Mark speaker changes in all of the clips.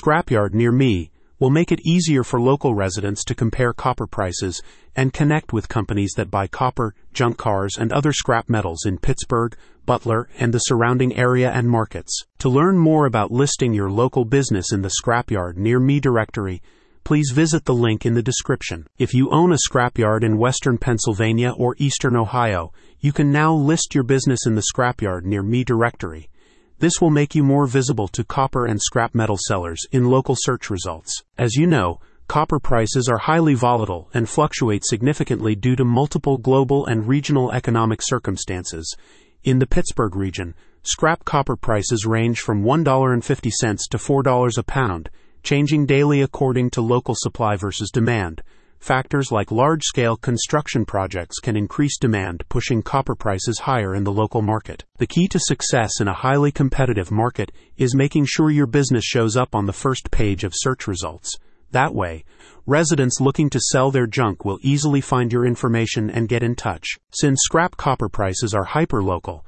Speaker 1: Scrapyard near me will make it easier for local residents to compare copper prices and connect with companies that buy copper, junk cars, and other scrap metals in Pittsburgh, Butler, and the surrounding area and markets. To learn more about listing your local business in the Scrapyard Near Me directory, please visit the link in the description. If you own a scrapyard in western Pennsylvania or eastern Ohio, you can now list your business in the Scrapyard Near Me directory. This will make you more visible to copper and scrap metal sellers in local search results. As you know, copper prices are highly volatile and fluctuate significantly due to multiple global and regional economic circumstances. In the Pittsburgh region, scrap copper prices range from $1.50 to $4 a pound, changing daily according to local supply versus demand. Factors like large scale construction projects can increase demand, pushing copper prices higher in the local market. The key to success in a highly competitive market is making sure your business shows up on the first page of search results. That way, residents looking to sell their junk will easily find your information and get in touch. Since scrap copper prices are hyperlocal,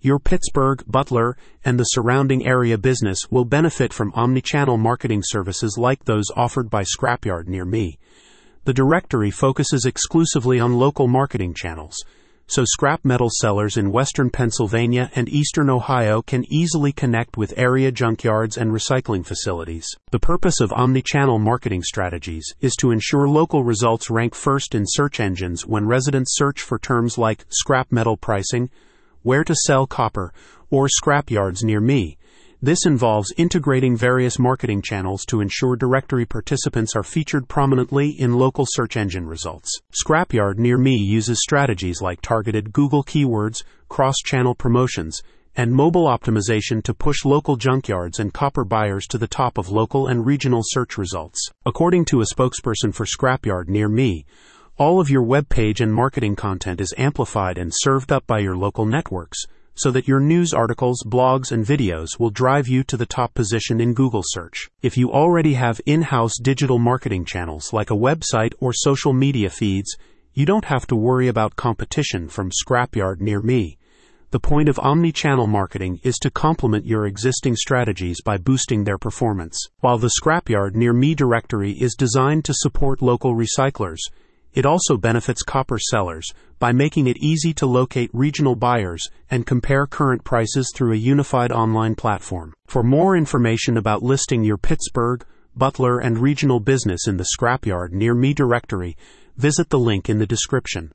Speaker 1: your Pittsburgh, Butler, and the surrounding area business will benefit from omnichannel marketing services like those offered by Scrapyard near me the directory focuses exclusively on local marketing channels, so scrap metal sellers in western Pennsylvania and eastern Ohio can easily connect with area junkyards and recycling facilities. The purpose of omnichannel marketing strategies is to ensure local results rank first in search engines when residents search for terms like scrap metal pricing, where to sell copper, or scrap yards near me this involves integrating various marketing channels to ensure directory participants are featured prominently in local search engine results. Scrapyard near me uses strategies like targeted Google keywords, cross channel promotions, and mobile optimization to push local junkyards and copper buyers to the top of local and regional search results. According to a spokesperson for Scrapyard near me, all of your web page and marketing content is amplified and served up by your local networks so that your news articles, blogs, and videos will drive you to the top position in Google search. If you already have in-house digital marketing channels like a website or social media feeds, you don't have to worry about competition from Scrapyard near me. The point of omni-channel marketing is to complement your existing strategies by boosting their performance. While the Scrapyard near me directory is designed to support local recyclers, it also benefits copper sellers by making it easy to locate regional buyers and compare current prices through a unified online platform. For more information about listing your Pittsburgh, Butler, and regional business in the Scrapyard Near Me directory, visit the link in the description.